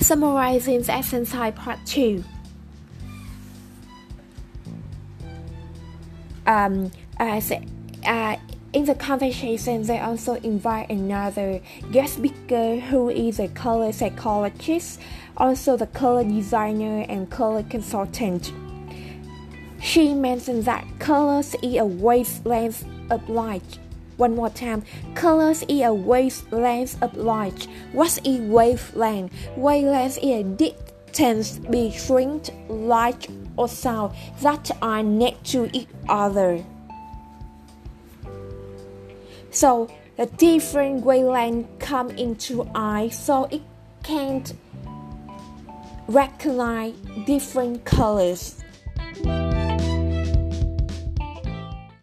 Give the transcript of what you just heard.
Summarizing the exercise part 2. Um, as, uh, in the conversation, they also invite another guest speaker who is a color psychologist, also the color designer and color consultant. She mentioned that colors is a wavelength of light. One more time, colors is a wavelength of light. What is wavelength? Wavelength is a distance between light or sound that are next to each other. So the different wavelength come into eye so it can't recognize different colors.